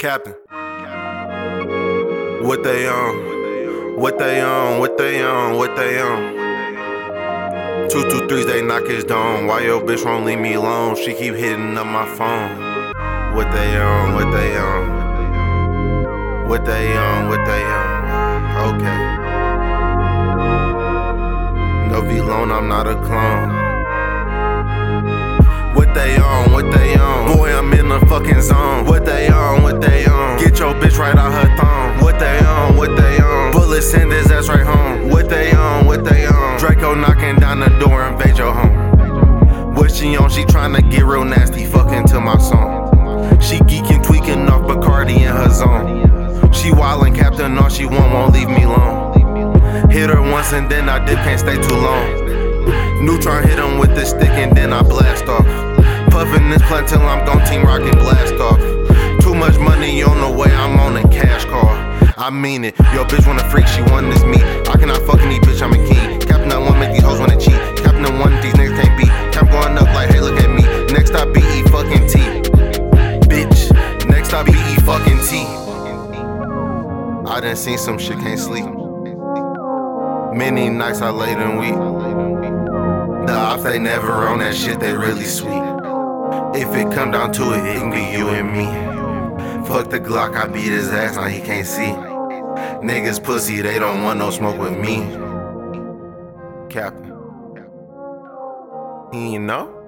Captain. What they on? What they on? What they on? What they on? Two two threes, they knock his dome. Why your bitch won't leave me alone? She keep hitting up my phone. What they on? What they on? What they on? What they on? Okay. No V loan, I'm not a clone. What they on? What they on? Your bitch right out her thong. What they on? What they on? Bullet send his ass right home. What they on? What they on? Draco knocking down the door, invade your home. What she on? She tryna get real nasty, fucking to my song. She geeking, tweaking off Bacardi in her zone. She wildin', captain, all she want, won't leave me alone. Hit her once and then I dip, can't stay too long. Neutron hit him with the stick and then I blast off. Puffin' this plant till I'm gon' team rockin' blast off. I mean it, yo bitch wanna freak, she want this me. I cannot fuck any bitch, I'm a king. Captain, I wanna make these hoes wanna cheat. Captain, I want these niggas can't beat. Cap going up like, hey, look at me. Next I BE fucking T. Bitch, next I BE fucking T. I done seen some shit, can't sleep. Many nights I laid in weep. The ops, they never on that shit, they really sweet. If it come down to it, it can be you and me. Fuck the Glock, I beat his ass, now he can't see. Niggas pussy, they don't want no smoke with me. Captain. You know?